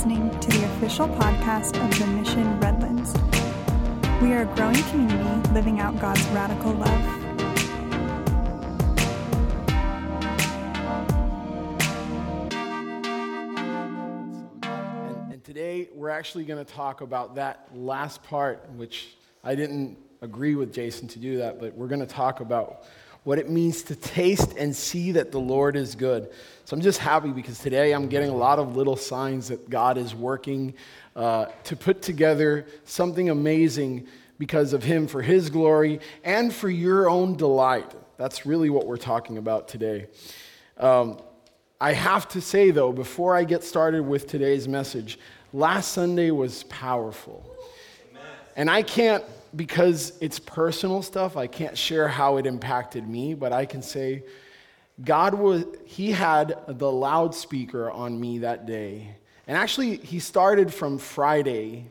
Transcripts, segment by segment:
listening to the official podcast of the Mission Redlands. We are a growing community living out God's radical love. And, and today we're actually going to talk about that last part, which I didn't agree with Jason to do that, but we're going to talk about what it means to taste and see that the Lord is good. So I'm just happy because today I'm getting a lot of little signs that God is working uh, to put together something amazing because of Him for His glory and for your own delight. That's really what we're talking about today. Um, I have to say, though, before I get started with today's message, last Sunday was powerful. And I can't because it's personal stuff, I can't share how it impacted me, but I can say God was, He had the loudspeaker on me that day. And actually, He started from Friday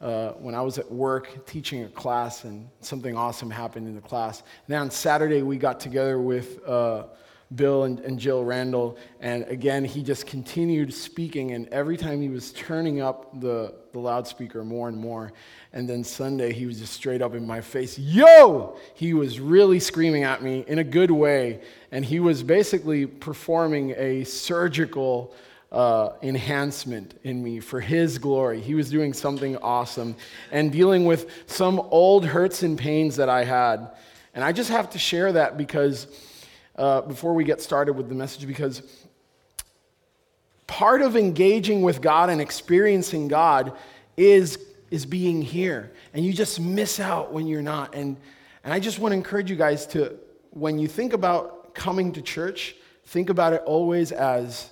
uh, when I was at work teaching a class, and something awesome happened in the class. And then on Saturday, we got together with uh, Bill and, and Jill Randall, and again, he just continued speaking, and every time he was turning up the, the loudspeaker more and more. And then Sunday, he was just straight up in my face, Yo! He was really screaming at me in a good way. And he was basically performing a surgical uh, enhancement in me for his glory. He was doing something awesome and dealing with some old hurts and pains that I had. And I just have to share that because uh, before we get started with the message, because part of engaging with God and experiencing God is is being here. And you just miss out when you're not. And, and I just want to encourage you guys to, when you think about coming to church, think about it always as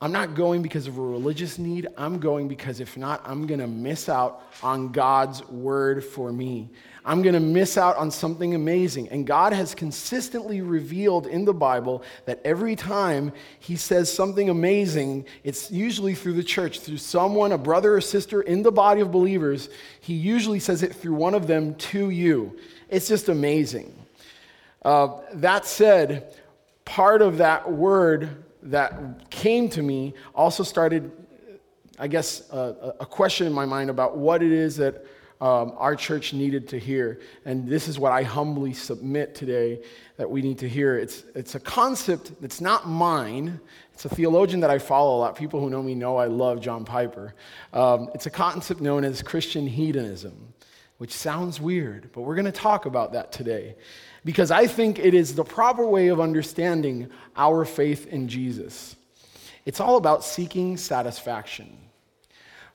I'm not going because of a religious need. I'm going because if not, I'm going to miss out on God's word for me. I'm going to miss out on something amazing. And God has consistently revealed in the Bible that every time He says something amazing, it's usually through the church, through someone, a brother or sister in the body of believers. He usually says it through one of them to you. It's just amazing. Uh, that said, part of that word that came to me also started, I guess, uh, a question in my mind about what it is that um, our church needed to hear. And this is what I humbly submit today that we need to hear. It's, it's a concept that's not mine. It's a theologian that I follow a lot. People who know me know I love John Piper. Um, it's a concept known as Christian hedonism, which sounds weird, but we're going to talk about that today because I think it is the proper way of understanding our faith in Jesus. It's all about seeking satisfaction.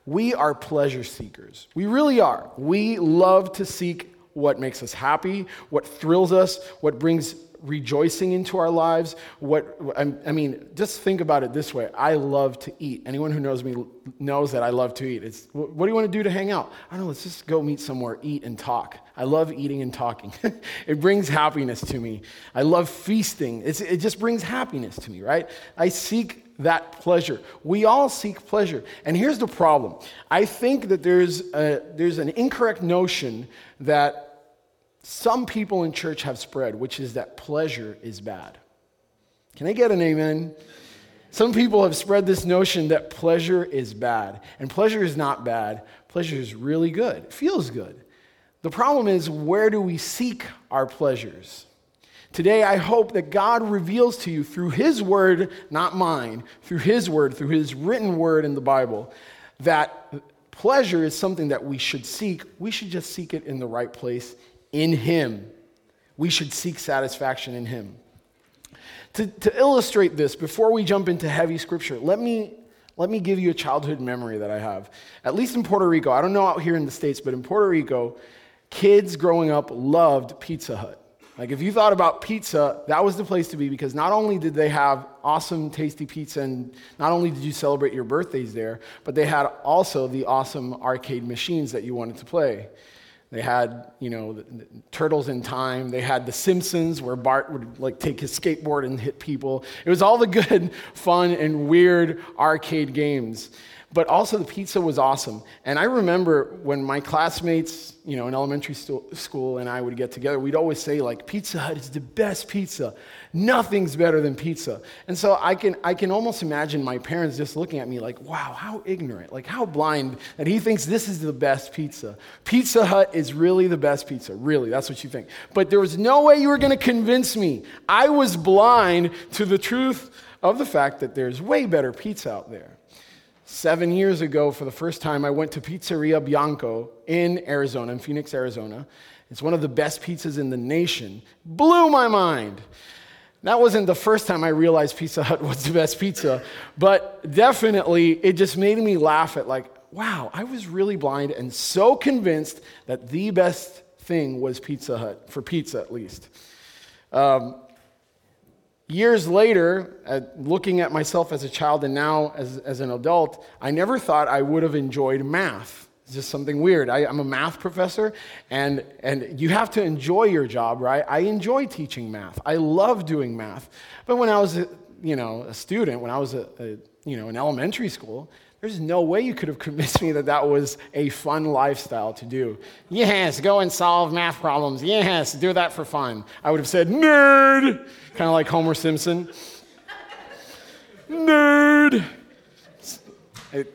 We are pleasure seekers. We really are. We love to seek what makes us happy, what thrills us, what brings rejoicing into our lives. What I mean, just think about it this way. I love to eat. Anyone who knows me knows that I love to eat. It's what do you want to do to hang out? I don't know. Let's just go meet somewhere, eat and talk. I love eating and talking. it brings happiness to me. I love feasting. It's, it just brings happiness to me, right? I seek that pleasure. We all seek pleasure. And here's the problem I think that there's, a, there's an incorrect notion that some people in church have spread, which is that pleasure is bad. Can I get an amen? Some people have spread this notion that pleasure is bad. And pleasure is not bad, pleasure is really good, it feels good. The problem is, where do we seek our pleasures? Today, I hope that God reveals to you through His word, not mine, through His word, through His written word in the Bible, that pleasure is something that we should seek. We should just seek it in the right place in Him. We should seek satisfaction in Him. To, to illustrate this, before we jump into heavy scripture, let me, let me give you a childhood memory that I have. At least in Puerto Rico, I don't know out here in the States, but in Puerto Rico, kids growing up loved Pizza Hut. Like, if you thought about pizza, that was the place to be because not only did they have awesome, tasty pizza, and not only did you celebrate your birthdays there, but they had also the awesome arcade machines that you wanted to play. They had, you know, Turtles in Time. They had The Simpsons, where Bart would like take his skateboard and hit people. It was all the good, fun, and weird arcade games. But also the pizza was awesome. And I remember when my classmates, you know, in elementary school and I would get together, we'd always say like Pizza Hut is the best pizza. Nothing's better than pizza. And so I can I can almost imagine my parents just looking at me like, "Wow, how ignorant. Like how blind that he thinks this is the best pizza. Pizza Hut is really the best pizza. Really, that's what you think." But there was no way you were going to convince me. I was blind to the truth of the fact that there's way better pizza out there. Seven years ago, for the first time, I went to Pizzeria Bianco in Arizona, in Phoenix, Arizona. It's one of the best pizzas in the nation. Blew my mind. That wasn't the first time I realized Pizza Hut was the best pizza, but definitely it just made me laugh at, like, wow, I was really blind and so convinced that the best thing was Pizza Hut, for pizza at least. Um, Years later, uh, looking at myself as a child and now as, as an adult, I never thought I would have enjoyed math. It's just something weird. I, am a math professor, and, and you have to enjoy your job, right? I enjoy teaching math. I love doing math. But when I was, you know, a student, when I was a, a you know, in elementary school, there's no way you could have convinced me that that was a fun lifestyle to do. Yes, go and solve math problems. Yes, do that for fun. I would have said, nerd, kind of like Homer Simpson. nerd.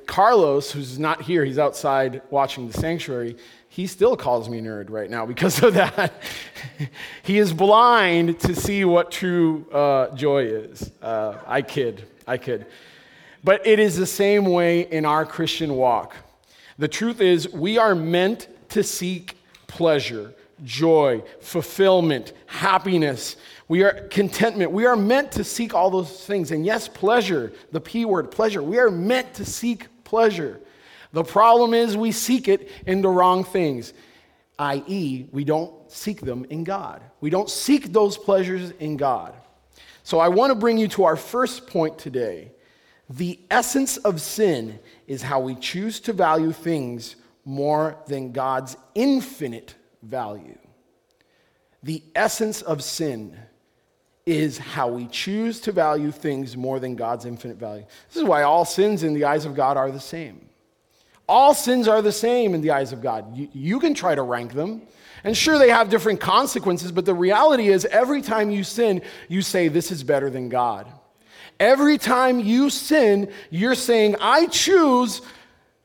Carlos, who's not here, he's outside watching the sanctuary, he still calls me nerd right now because of that. he is blind to see what true uh, joy is. Uh, I kid, I kid. But it is the same way in our Christian walk. The truth is, we are meant to seek pleasure, joy, fulfillment, happiness. We are contentment. We are meant to seek all those things. And yes, pleasure, the P word, pleasure. We are meant to seek pleasure. The problem is we seek it in the wrong things, i.e., we don't seek them in God. We don't seek those pleasures in God. So I want to bring you to our first point today the essence of sin is how we choose to value things more than God's infinite value. The essence of sin is how we choose to value things more than God's infinite value. This is why all sins in the eyes of God are the same. All sins are the same in the eyes of God. You, you, can try to rank them. And sure, they have different consequences, but the reality is every time you sin, you say, This is better than God. Every time you sin, you're saying, I choose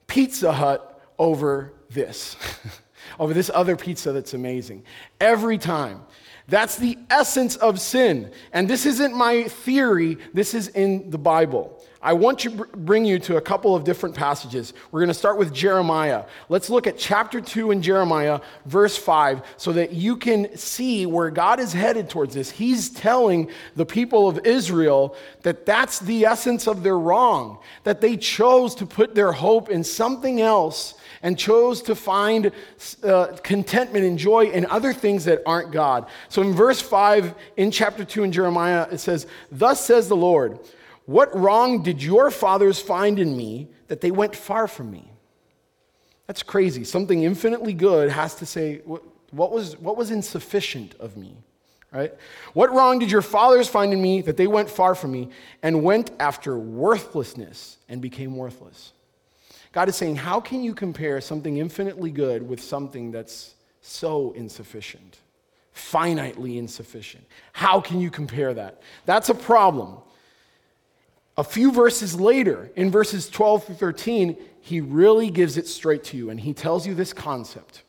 Pizza Hut over this, over this other pizza that's amazing. Every time. That's the essence of sin. And this isn't my theory, this is in the Bible. I want to bring you to a couple of different passages. We're going to start with Jeremiah. Let's look at chapter 2 in Jeremiah, verse 5, so that you can see where God is headed towards this. He's telling the people of Israel that that's the essence of their wrong, that they chose to put their hope in something else and chose to find uh, contentment and joy in other things that aren't God. So in verse 5 in chapter 2 in Jeremiah, it says, Thus says the Lord, what wrong did your fathers find in me that they went far from me? That's crazy. Something infinitely good has to say, what, was, what was insufficient of me? Right? What wrong did your fathers find in me that they went far from me and went after worthlessness and became worthless? God is saying, How can you compare something infinitely good with something that's so insufficient, finitely insufficient? How can you compare that? That's a problem. A few verses later, in verses 12 through 13, he really gives it straight to you and he tells you this concept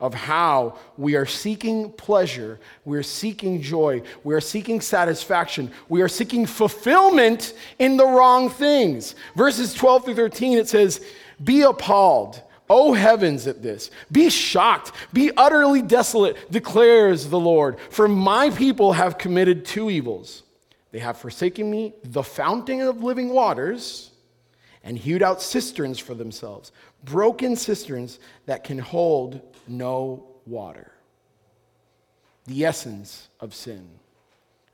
of how we are seeking pleasure, we are seeking joy, we are seeking satisfaction, we are seeking fulfillment in the wrong things. Verses 12 through 13, it says, Be appalled. O heavens, at this. Be shocked. Be utterly desolate, declares the Lord. For my people have committed two evils. They have forsaken me, the fountain of living waters, and hewed out cisterns for themselves, broken cisterns that can hold no water. The essence of sin.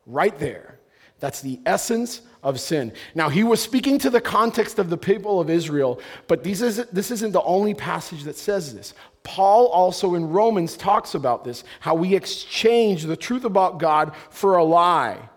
Right there. That's the essence of sin. Now, he was speaking to the context of the people of Israel, but this isn't, this isn't the only passage that says this. Paul also in Romans talks about this how we exchange the truth about God for a lie.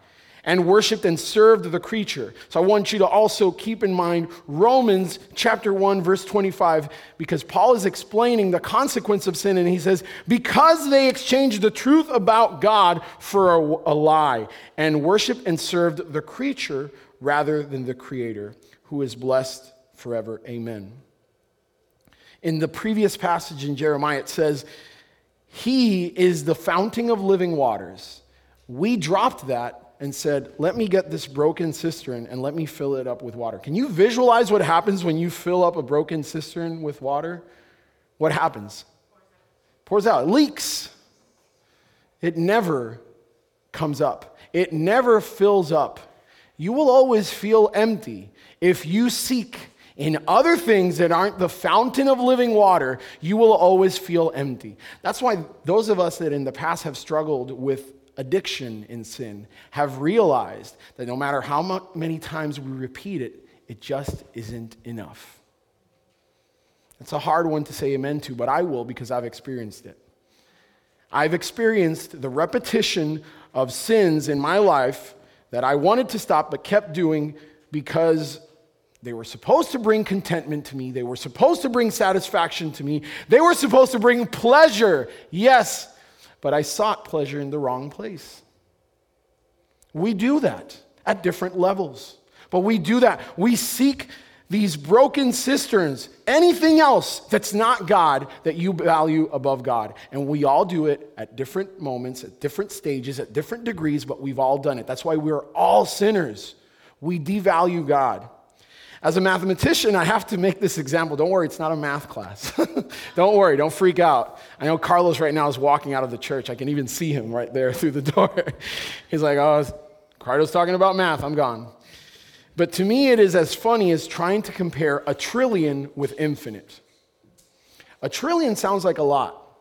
And worshiped and served the creature. So I want you to also keep in mind Romans chapter 1 verse 25 because Paul is explaining the consequence of sin and he says because they exchanged the truth about God for a, a lie and worshiped and served the creature rather than the creator who is blessed forever. Amen. In the previous passage in Jeremiah it says he is the fountain of living waters. We dropped that and said, Let me get this broken cistern and let me fill it up with water. Can you visualize what happens when you fill up a broken cistern with water? What happens? Pours out. It leaks. It never comes up, it never fills up. You will always feel empty if you seek in other things that aren't the fountain of living water, you will always feel empty. That's why those of us that in the past have struggled with addiction in sin have realized that no matter how many times we repeat it, it just isn't enough. It's a hard one to say amen to, but I will because I've experienced it. I've experienced the repetition of sins in my life that I wanted to stop but kept doing because they were supposed to bring contentment to me. They were supposed to bring satisfaction to me. They were supposed to bring pleasure. Yes, but I sought pleasure in the wrong place. We do that at different levels. But we do that. We seek these broken cisterns, anything else that's not God that you value above God. And we all do it at different moments, at different stages, at different degrees, but we've all done it. That's why we're all sinners. We devalue God. As a mathematician, I have to make this example. Don't worry, it's not a math class. don't worry, don't freak out. I know Carlos right now is walking out of the church. I can even see him right there through the door. He's like, oh, Carlos talking about math, I'm gone. But to me, it is as funny as trying to compare a trillion with infinite. A trillion sounds like a lot,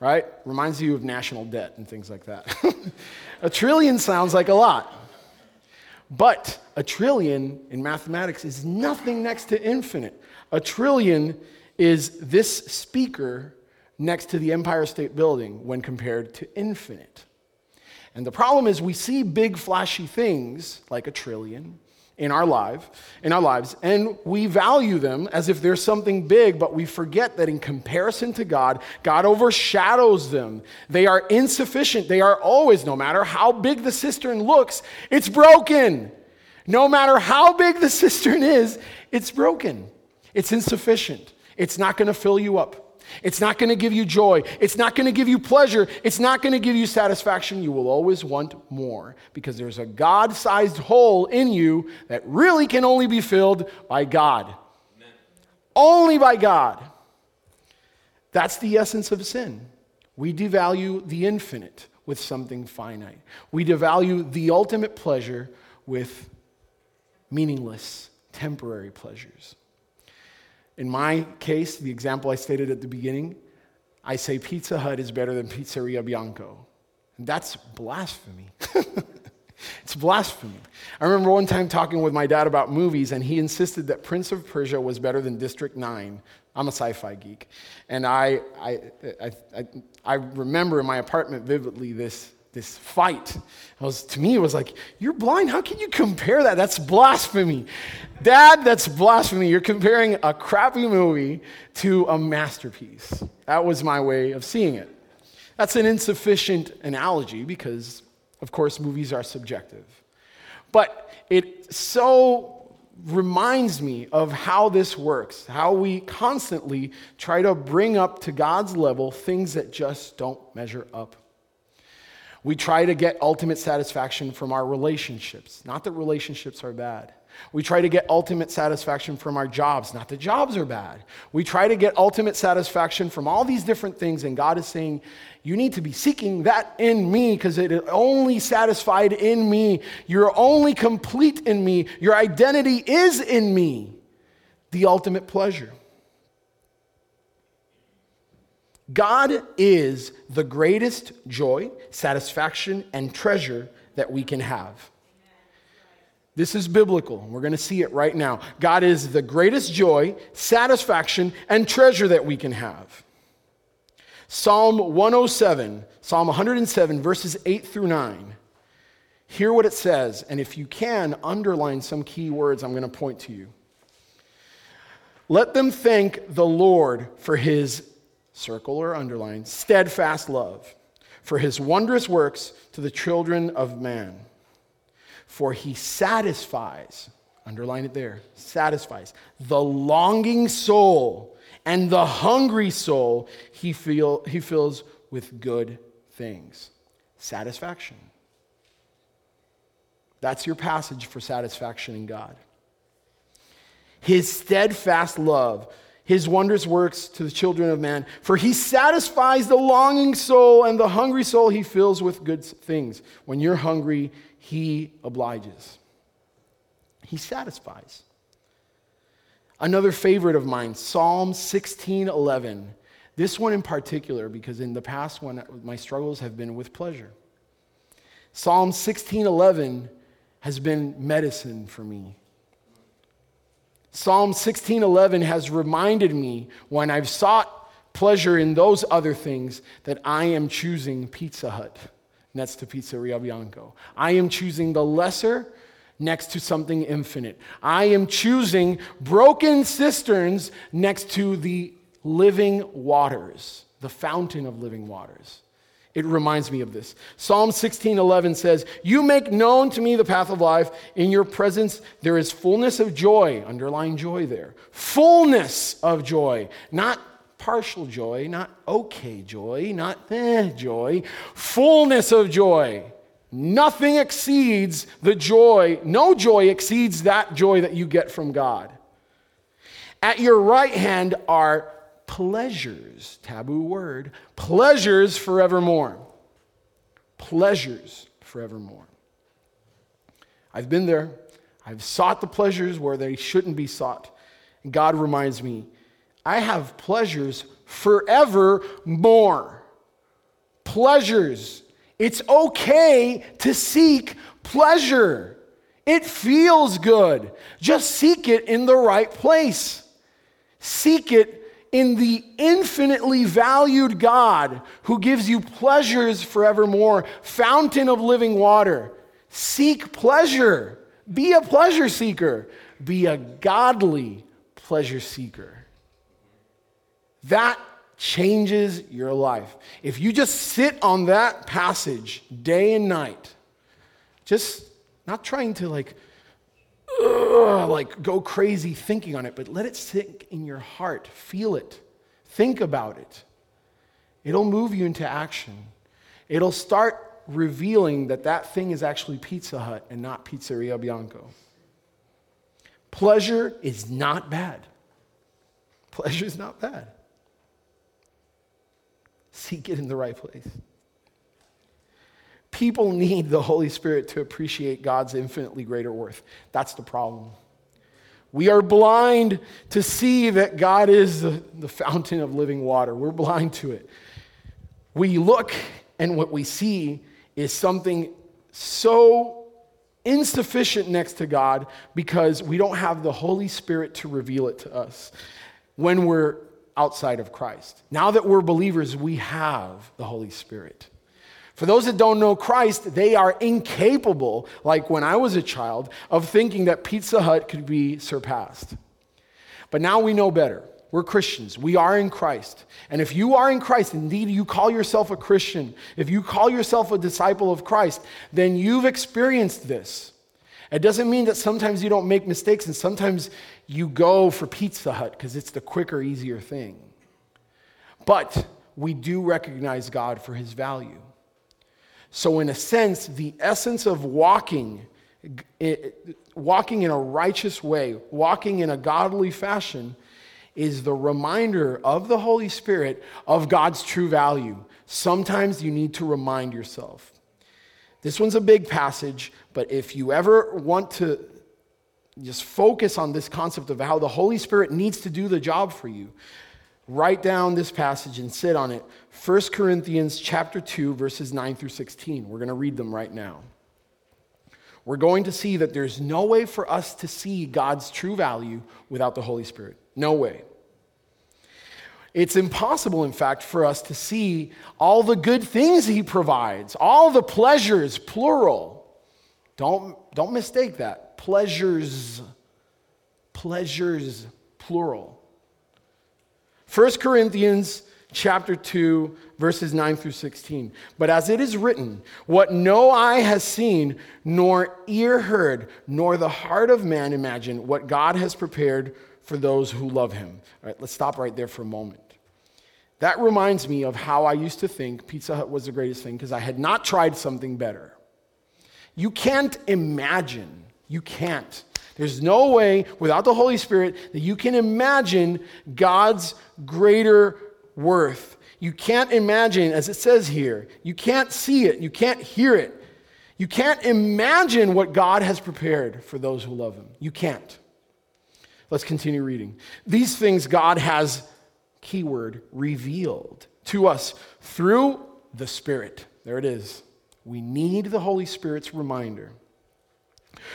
right? Reminds you of national debt and things like that. a trillion sounds like a lot. But a trillion in mathematics is nothing next to infinite. A trillion is this speaker next to the Empire State Building when compared to infinite. And the problem is we see big flashy things like a trillion in our life, in our lives, and we value them as if they're something big, but we forget that in comparison to God, God overshadows them. They are insufficient. They are always, no matter how big the cistern looks, it's broken. No matter how big the cistern is, it's broken. It's insufficient. It's not going to fill you up. It's not going to give you joy. It's not going to give you pleasure. It's not going to give you satisfaction. You will always want more because there's a God sized hole in you that really can only be filled by God. Amen. Only by God. That's the essence of sin. We devalue the infinite with something finite, we devalue the ultimate pleasure with meaningless, temporary pleasures. In my case, the example I stated at the beginning, I say Pizza Hut is better than Pizzeria Bianco. And that's blasphemy. it's blasphemy. I remember one time talking with my dad about movies, and he insisted that Prince of Persia was better than District 9. I'm a sci fi geek. And I, I, I, I, I remember in my apartment vividly this this fight. Was, to me, it was like, You're blind? How can you compare that? That's blasphemy. Dad, that's blasphemy. You're comparing a crappy movie to a masterpiece. That was my way of seeing it. That's an insufficient analogy because, of course, movies are subjective. But it so reminds me of how this works, how we constantly try to bring up to God's level things that just don't measure up we try to get ultimate satisfaction from our relationships. Not that relationships are bad. We try to get ultimate satisfaction from our jobs. Not that jobs are bad. We try to get ultimate satisfaction from all these different things, and God is saying, You need to be seeking that in me because it is only satisfied in me. You're only complete in me. Your identity is in me, the ultimate pleasure. God is the greatest joy, satisfaction, and treasure that we can have. This is biblical. We're going to see it right now. God is the greatest joy, satisfaction, and treasure that we can have. Psalm 107, Psalm 107, verses 8 through 9. Hear what it says, and if you can, underline some key words I'm going to point to you. Let them thank the Lord for his, circle or underline, steadfast love, for his wondrous works to the children of man. For he satisfies, underline it there, satisfies the longing soul and the hungry soul he, feel, he fills with good things. Satisfaction. That's your passage for satisfaction in God. His steadfast love, his wondrous works to the children of man. For he satisfies the longing soul, and the hungry soul he fills with good things. When you're hungry, he obliges. He satisfies. Another favorite of mine, Psalm 16:11. This one in particular, because in the past, when my struggles have been with pleasure. Psalm 16:11 has been medicine for me. Psalm 16:11 has reminded me when I've sought pleasure in those other things that I am choosing Pizza Hut next to Pizzeria Bianco. I am choosing the lesser next to something infinite. I am choosing broken cisterns next to the living waters, the fountain of living waters. It reminds me of this. Psalm 16:11 says, "You make known to me the path of life. In your presence there is fullness of joy." Underline joy there. Fullness of joy, not partial joy, not okay joy, not eh joy. Fullness of joy. Nothing exceeds the joy, no joy exceeds that joy that you get from God. At your right hand are pleasures, taboo word, pleasures forevermore. Pleasures forevermore. I've been there. I've sought the pleasures where they shouldn't be sought. And God reminds me, I have pleasures forevermore. Pleasures. It's okay to seek pleasure. It feels good. Just seek it in the right place. Seek it in the infinitely valued God who gives you pleasures forevermore, fountain of living water. Seek pleasure. Be a pleasure seeker. Be a godly pleasure seeker. That changes your life. If you just sit on that passage day and night, just not trying to like ugh, like go crazy thinking on it, but let it sink in your heart. Feel it. Think about it. It'll move you into action. It'll start revealing that that thing is actually Pizza Hut and not Pizzeria Bianco. Pleasure is not bad. Pleasure is not bad. Seek it in the right place. People need the Holy Spirit to appreciate God's infinitely greater worth. That's the problem. We are blind to see that God is the, the, fountain of living water. We're blind to it. We look, and what we see is something so insufficient next to God because we don't have the Holy Spirit to reveal it to us when we're outside of Christ. Now that we're believers, we have the Holy Spirit. For those that don't know Christ, they are incapable, like when I was a child, of thinking that Pizza Hut could be surpassed. But now we know better. We're Christians. We are in Christ. And if you are in Christ, indeed you call yourself a Christian, if you call yourself a disciple of Christ, then you've experienced this. It doesn't mean that sometimes you don't make mistakes and sometimes you go for Pizza Hut because it's the quicker, easier thing. But we do recognize God for his value. So, in a sense, the essence of walking, walking in a righteous way, walking in a godly fashion, is the reminder of the Holy Spirit of God's true value. Sometimes you need to remind yourself. This one's a big passage, but if you ever want to just focus on this concept of how the Holy Spirit needs to do the job for you, write down this passage and sit on it 1 corinthians chapter 2 verses 9 through 16 we're going to read them right now we're going to see that there's no way for us to see god's true value without the holy spirit no way it's impossible, in fact, for us to see all the good things he provides, all the pleasures, plural, Don't, don't mistake that. Pleasures. Pleasures, plural. 1 Corinthians chapter 2, verses 9 through 16. But as it is written, what no eye has seen, nor ear heard, nor the heart of man imagined, what God has prepared for those who love him. All right, let's stop right there for a moment. That reminds me of how I used to think Pizza Hut was the greatest thing because I had not tried something better. You can't imagine, you can't. There's no way without the Holy Spirit that you can imagine God's greater worth. You can't imagine, as it says here, you can't see it, you can't hear it. You can't imagine what God has prepared for those who love Him. You can't. Let's continue reading. These things God has, keyword, revealed to us through the Spirit. There it is. We need the Holy Spirit's reminder.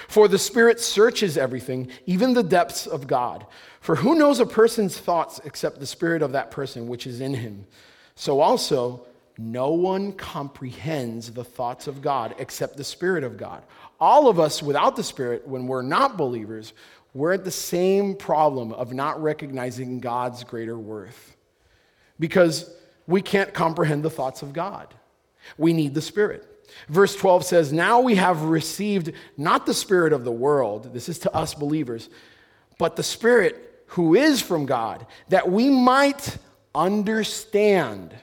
For the Spirit searches everything, even the depths of God. For who knows a person's thoughts except the Spirit of that person which is in him? So also, no one comprehends the thoughts of God except the Spirit of God. All of us without the Spirit, when we're not believers, we're at the same problem of not recognizing God's greater worth because we can't comprehend the thoughts of God. We need the Spirit. Verse 12 says, Now we have received not the Spirit of the world, this is to us believers, but the Spirit who is from God, that we might understand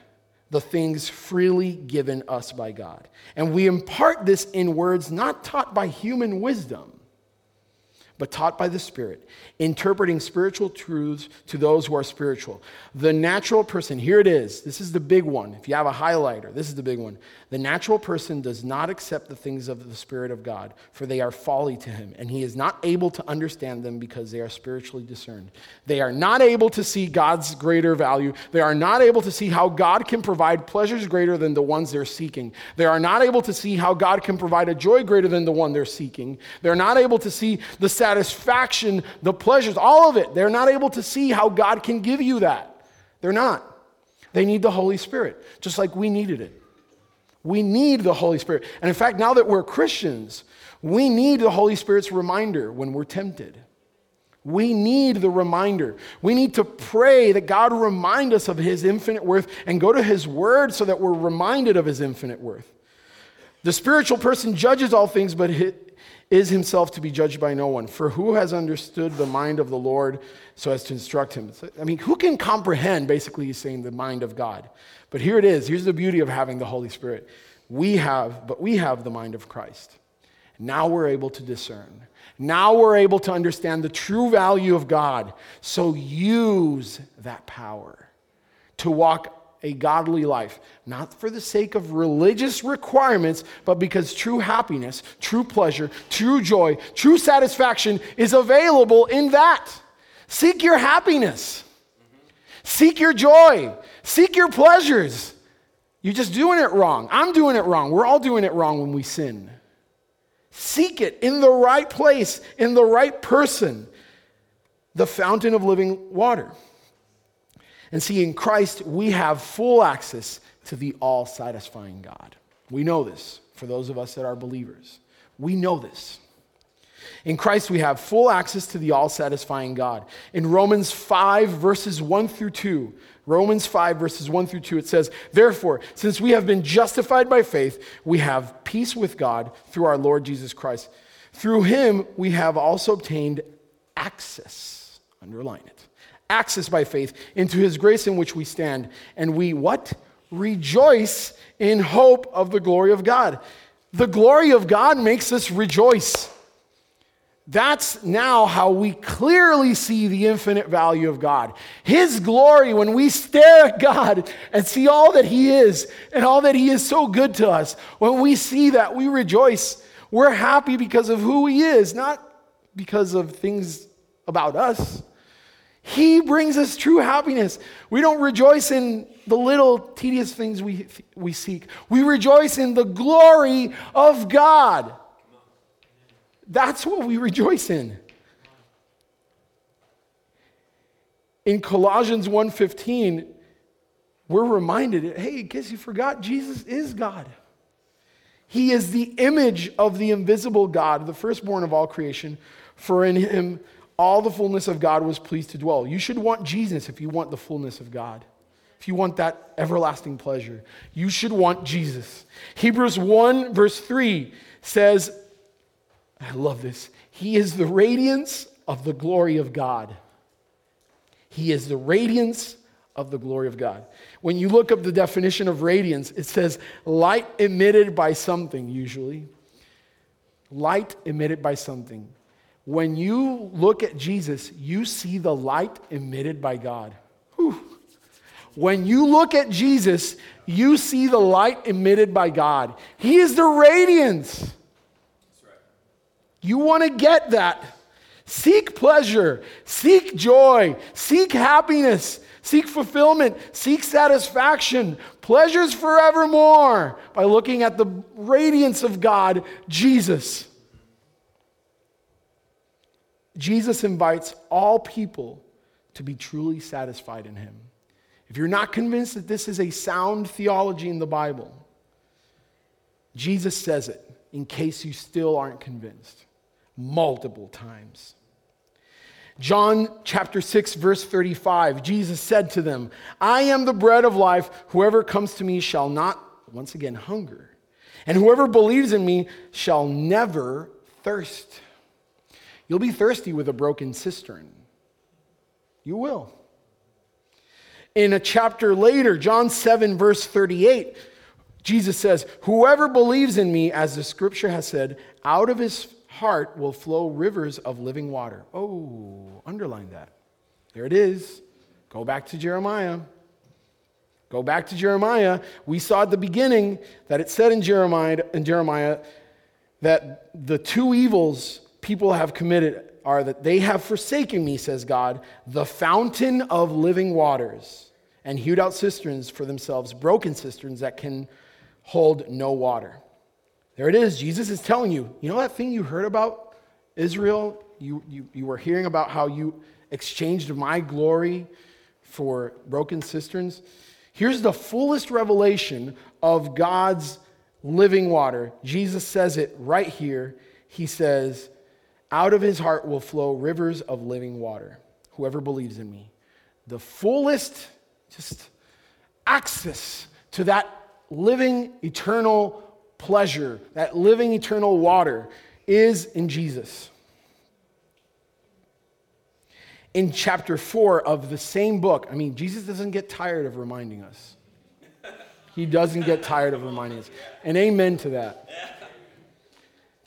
the things freely given us by God. And we impart this in words not taught by human wisdom but taught by the Spirit, interpreting spiritual truths to those who are spiritual. The natural person, here it is. This is the big one. If you have a highlighter, this is the big one. The natural person does not accept the things of the Spirit of God, for they are folly to him, and he is not able to understand them because they are spiritually discerned. They are not able to see God's greater value. They are not able to see how God can provide pleasures greater than the ones they're seeking. They are not able to see how God can provide a joy greater than the one they're seeking. They're not able to see the satisfaction, the pleasures, all of it. They're not able to see how God can give you that. They're not. They need the Holy Spirit, just like we needed it. We need the Holy Spirit. And in fact, now that we're Christians, we need the Holy Spirit's reminder when we're tempted. We need the reminder. We need to pray that God remind us of his infinite worth and go to his word so that we're reminded of his infinite worth. The spiritual person judges all things, but is himself to be judged by no one. For who has understood the mind of the Lord so as to instruct him? I mean, who can comprehend, basically, he's saying, the mind of God? But here it is. Here's the beauty of having the Holy Spirit. We have, but we have the mind of Christ. Now we're able to discern. Now we're able to understand the true value of God. So use that power to walk a godly life, not for the sake of religious requirements, but because true happiness, true pleasure, true joy, true satisfaction is available in that. Seek your happiness, seek your joy, seek your pleasures. You're just doing it wrong. I'm doing it wrong. We're all doing it wrong when we sin. Seek it in the right place, in the right person, the fountain of living water. And see, in Christ, we have full access to the all satisfying God. We know this for those of us that are believers. We know this. In Christ, we have full access to the all satisfying God. In Romans 5, verses 1 through 2, Romans 5, verses 1 through 2, it says, Therefore, since we have been justified by faith, we have peace with God through our Lord Jesus Christ. Through him, we have also obtained access. Underline it access by faith into his grace in which we stand. And we what? Rejoice in hope of the glory of God. The glory of God makes us rejoice. That's now how we clearly see the infinite value of God. His glory, when we stare at God and see all that He is and all that He is so good to us, when we see that, we rejoice. We're happy because of who He is, not because of things about us. He brings us true happiness. We don't rejoice in the little tedious things we, we seek. We rejoice in the glory of God. That's what we rejoice in. In Colossians 1:15, we're reminded, hey, in case you forgot, Jesus is God. He is the image of the invisible God, the firstborn of all creation, for in him all the fullness of God was pleased to dwell. You should want Jesus if you want the fullness of God. If you want that everlasting pleasure, you should want Jesus. Hebrews 1, verse 3 says, I love this. He is the radiance of the glory of God. He is the radiance of the glory of God. When you look up the definition of radiance, it says light emitted by something, usually. Light emitted by something. When you look at Jesus, you see the light emitted by God. Whew. When you look at Jesus, you see the light emitted by God. He is the radiance. You want to get that. Seek pleasure, seek joy, seek happiness, seek fulfillment, seek satisfaction, pleasures forevermore by looking at the radiance of God, Jesus. Jesus invites all people to be truly satisfied in him. If you're not convinced that this is a sound theology in the Bible, Jesus says it in case you still aren't convinced multiple times. John chapter 6, verse 35, Jesus said to them, I am the bread of life. Whoever comes to me shall not, once again, hunger. And whoever believes in me shall never thirst. You'll be thirsty with a broken cistern. You will. In a chapter later, John 7, verse 38, Jesus says, Whoever believes in me, as the scripture has said, out of his heart will flow rivers of living water. Oh, underline that. There it is. Go back to Jeremiah. Go back to Jeremiah. We saw at the beginning that it said in Jeremiah, in Jeremiah that the two evils people have committed are that they have forsaken me, says God, the fountain of living waters, and hewed out cisterns for themselves, broken cisterns that can hold no water. There it is. Jesus is telling you, you know that thing you heard about Israel? You, you, you were hearing about how you exchanged my glory for broken cisterns. Here's the fullest revelation of God's living water. Jesus says it right here. He says, out of his heart will flow rivers of living water. Whoever believes in me. The fullest, just access to that living, eternal pleasure, that living, eternal water, is in Jesus. In chapter 4 of the same book, I mean, Jesus doesn't get tired of reminding us. He doesn't get tired of reminding us. And amen to that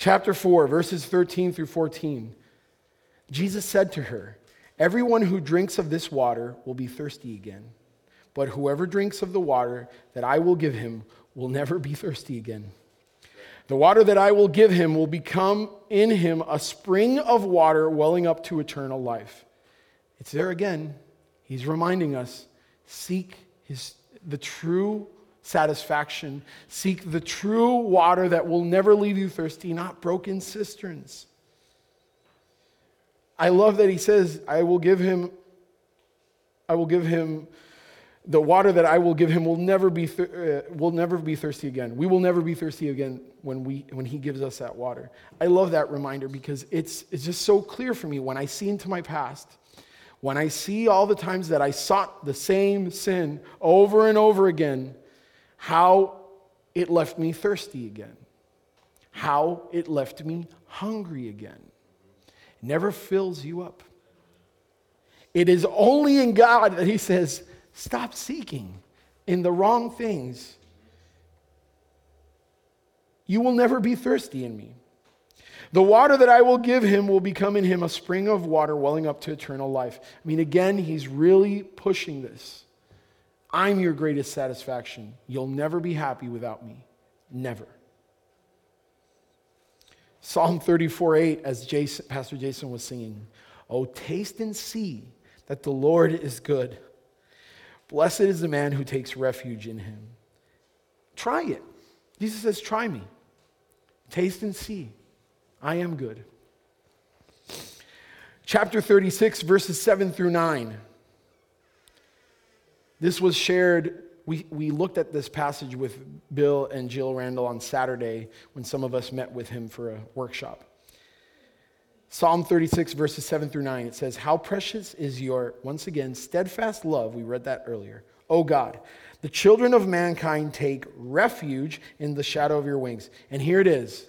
chapter 4, verses 13 through 14, Jesus said to her, Everyone who drinks of this water will be thirsty again. But whoever drinks of the water that I will give him will never be thirsty again. The water that I will give him will become in him a spring of water welling up to eternal life. It's there again. He's reminding us seek his, the true satisfaction. Seek the true water that will never leave you thirsty, not broken cisterns. I love that he says, I will give him, I will give him, the water that I will give him will never be, uh, will never be thirsty again. We will never be thirsty again when, we, when he gives us that water. I love that reminder because it's, it's just so clear for me when I see into my past, when I see all the times that I sought the same sin over and over again, how it left me thirsty again, how it left me hungry again. It never fills you up. It is only in God that He says, stop seeking in the wrong things. You will never be thirsty in me. The water that I will give him will become in him a spring of water welling up to eternal life. I mean, again, he's really pushing this. I'm your greatest satisfaction. You'll never be happy without me. Never. Psalm 34 8, as Jason, Pastor Jason was singing, Oh, taste and see that the Lord is good. Blessed is the man who takes refuge in him. Try it. Jesus says, Try me. Taste and see. I am good. Chapter 36, verses 7 through 9. This was shared we, we looked at this passage with Bill and Jill Randall on Saturday when some of us met with him for a workshop. Psalm 36, verses 7 through 9, it says, How precious is your, once again, steadfast love. We read that earlier. O God, the children of mankind take refuge in the shadow of your wings. And here it is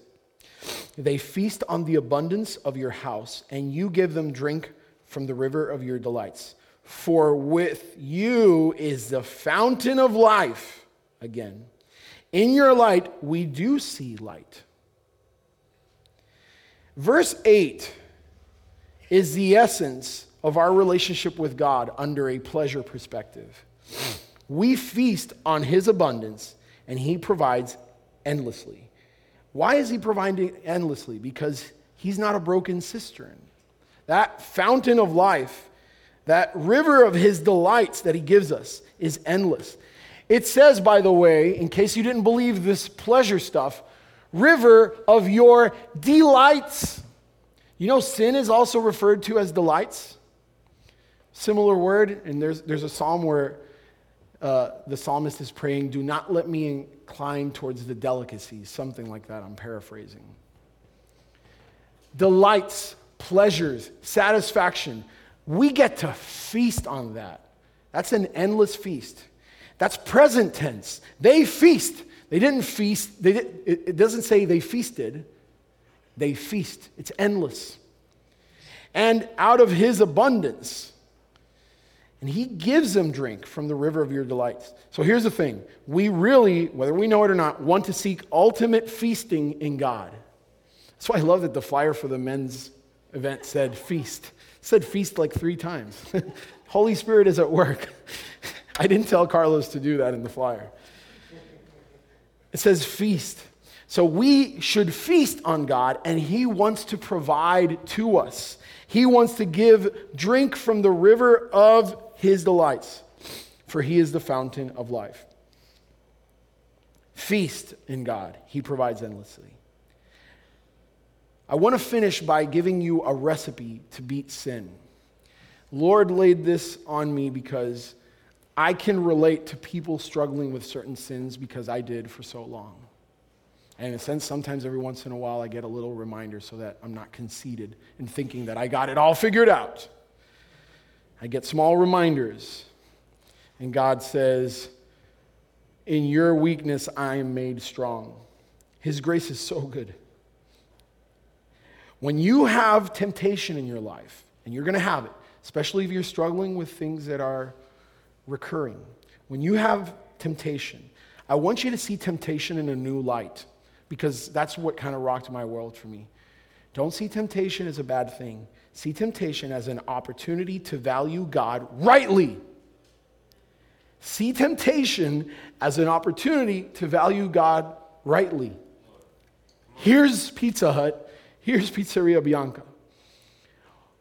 they feast on the abundance of your house, and you give them drink from the river of your delights. For with you is the fountain of life. Again, in your light, we do see light. Verse 8 is the essence of our relationship with God under a pleasure perspective. We feast on His abundance, and He provides endlessly. Why is He providing endlessly? Because He's not a broken cistern. That fountain of life, that river of His delights that He gives us, is endless. It says, by the way, in case you didn't believe this pleasure stuff, river of your delights. You know, sin is also referred to as delights. Similar word, and there's, there's a psalm where uh, the psalmist is praying, Do not let me incline towards the delicacies, something like that. I'm paraphrasing. Delights, pleasures, satisfaction. We get to feast on that. That's an endless feast. That's present tense. They feast. They didn't feast. They did, it doesn't say they feasted. They feast. It's endless. And out of his abundance, and he gives them drink from the river of your delights. So here's the thing we really, whether we know it or not, want to seek ultimate feasting in God. That's why I love that the flyer for the men's event said feast. Said feast like three times. Holy Spirit is at work. I didn't tell Carlos to do that in the flyer. It says feast. So we should feast on God, and He wants to provide to us. He wants to give drink from the river of His delights, for He is the fountain of life. Feast in God, He provides endlessly. I want to finish by giving you a recipe to beat sin. Lord laid this on me because I can relate to people struggling with certain sins because I did for so long. And in a sense, sometimes every once in a while, I get a little reminder so that I'm not conceited in thinking that I got it all figured out. I get small reminders. And God says, In your weakness, I am made strong. His grace is so good. When you have temptation in your life, and you're going to have it, especially if you're struggling with things that are recurring. When you have temptation, I want you to see temptation in a new light because that's what kind of rocked my world for me. Don't see temptation as a bad thing. See temptation as an opportunity to value God rightly. See temptation as an opportunity to value God rightly. Here's Pizza Hut. Here's Pizzeria Bianco.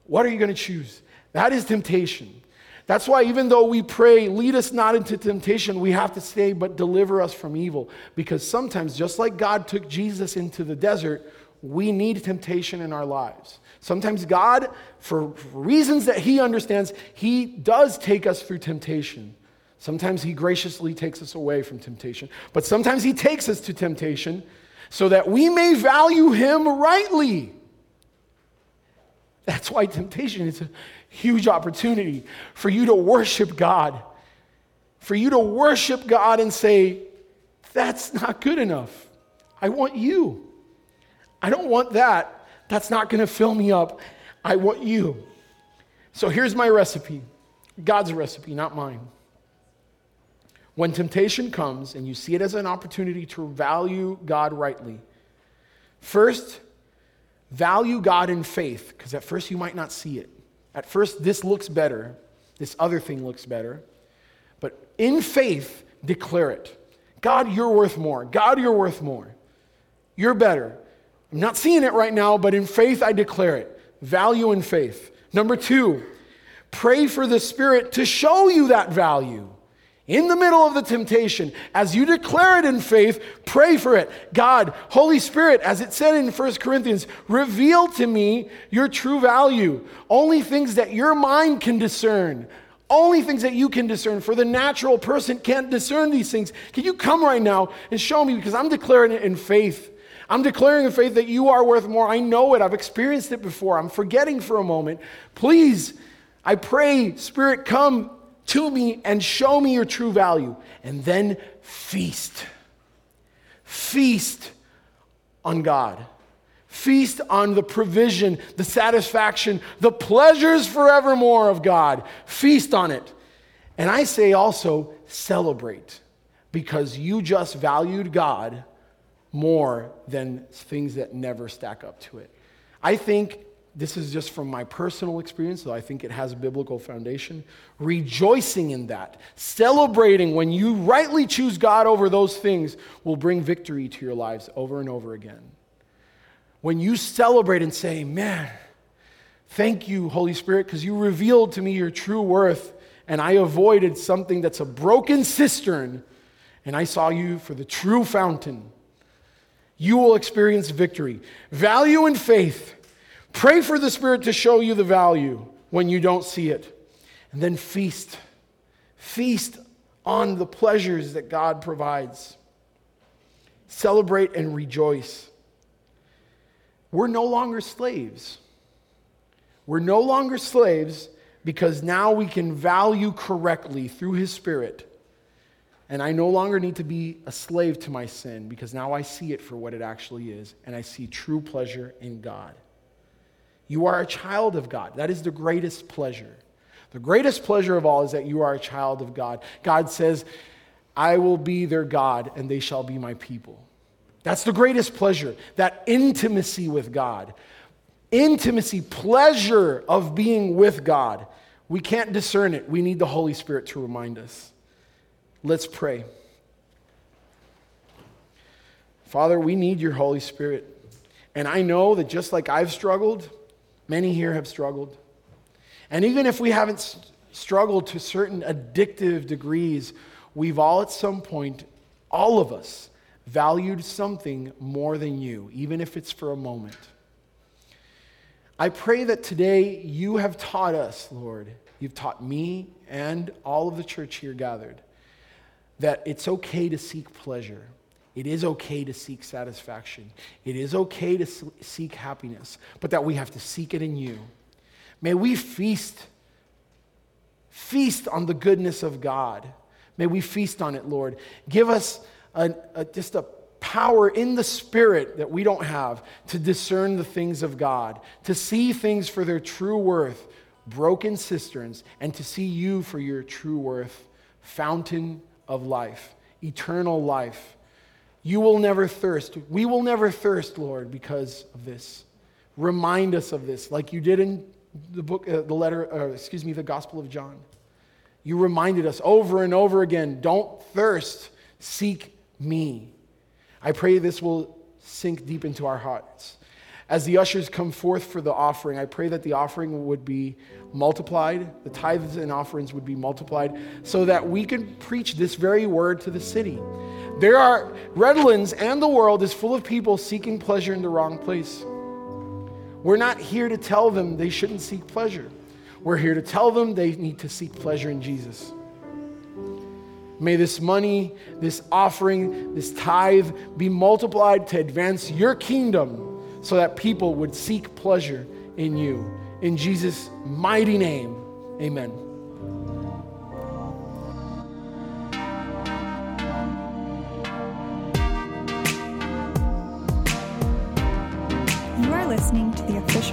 What are you going to choose? That is temptation. That's why, even though we pray, lead us not into temptation, we have to say, but deliver us from evil. Because sometimes, just like God took Jesus into the desert, we need temptation in our lives. Sometimes, God, for reasons that He understands, He does take us through temptation. Sometimes He graciously takes us away from temptation. But sometimes He takes us to temptation so that we may value Him rightly. That's why temptation is a huge opportunity for you to worship God. For you to worship God and say, that's not good enough. I want you. I don't want that. That's not going to fill me up. I want you. So here's my recipe God's recipe, not mine. When temptation comes and you see it as an opportunity to value God rightly, first, Value God in faith, because at first you might not see it. At first, this looks better, this other thing looks better. But in faith, declare it God, you're worth more. God, you're worth more. You're better. I'm not seeing it right now, but in faith, I declare it. Value in faith. Number two, pray for the Spirit to show you that value in the middle of the temptation, as you declare it in faith, pray for it. God, Holy Spirit, as it said in 1 Corinthians, reveal to me your true value. Only things that your mind can discern. Only things that you can discern. For the natural person can't discern these things. Can you come right now and show me? Because I'm declaring it in faith. I'm declaring in faith that you are worth more. I know it. I've experienced it before. I'm forgetting for a moment. Please, I pray, Spirit, come to me and show me your true value. And then feast. Feast on God. Feast on the provision, the satisfaction, the pleasures forevermore of God. Feast on it. And I say also, celebrate because you just valued God more than things that never stack up to it. I think this is just from my personal experience, though I think it has a biblical foundation. Rejoicing in that, celebrating when you rightly choose God over those things, will bring victory to your lives over and over again. When you celebrate and say, Man, thank you, Holy Spirit, because you revealed to me your true worth, and I avoided something that's a broken cistern, and I saw you for the true fountain, you will experience victory. Value and faith Pray for the Spirit to show you the value when you don't see it. And then feast. Feast on the pleasures that God provides. Celebrate and rejoice. We're no longer slaves. We're no longer slaves because now we can value correctly through His Spirit. And I no longer need to be a slave to my sin because now I see it for what it actually is, and I see true pleasure in God. You are a child of God. That is the greatest pleasure. The greatest pleasure of all is that you are a child of God. God says, I will be their God and they shall be my people. That's the greatest pleasure, that intimacy with God. Intimacy, pleasure of being with God. We can't discern it. We need the Holy Spirit to remind us. Let's pray. Father, we need your Holy Spirit. And I know that just like I've struggled, Many here have struggled. And even if we haven't struggled to certain addictive degrees, we've all at some point, all of us, valued something more than you, even if it's for a moment. I pray that today you have taught us, Lord, you've taught me and all of the church here gathered, that it's okay to seek pleasure. It is okay to seek satisfaction. It is okay to seek happiness, but that we have to seek it in you. May we feast, feast on the goodness of God. May we feast on it, Lord. Give us a, a, just a power in the spirit that we don't have to discern the things of God, to see things for their true worth, broken cisterns, and to see you for your true worth, fountain of life, eternal life you will never thirst. We will never thirst, Lord, because of this. Remind us of this, like you did in the book, uh, the letter, uh, excuse me, the Gospel of John. You reminded us over and over again don't thirst, seek me. I pray this will sink deep into our hearts. As the ushers come forth for the offering, I pray that the offering would be multiplied, the tithes and offerings would be multiplied, so that we could preach this very word to the city. There are, Redlands and the world is full of people seeking pleasure in the wrong place. We're not here to tell them they shouldn't seek pleasure. We're here to tell them they need to seek pleasure in Jesus. May this money, this offering, this tithe be multiplied to advance your kingdom so that people would seek pleasure in you. In Jesus' mighty name, amen.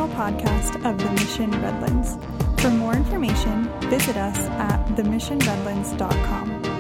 Official podcast of The Mission Redlands. For more information, visit us at themissionredlands.com.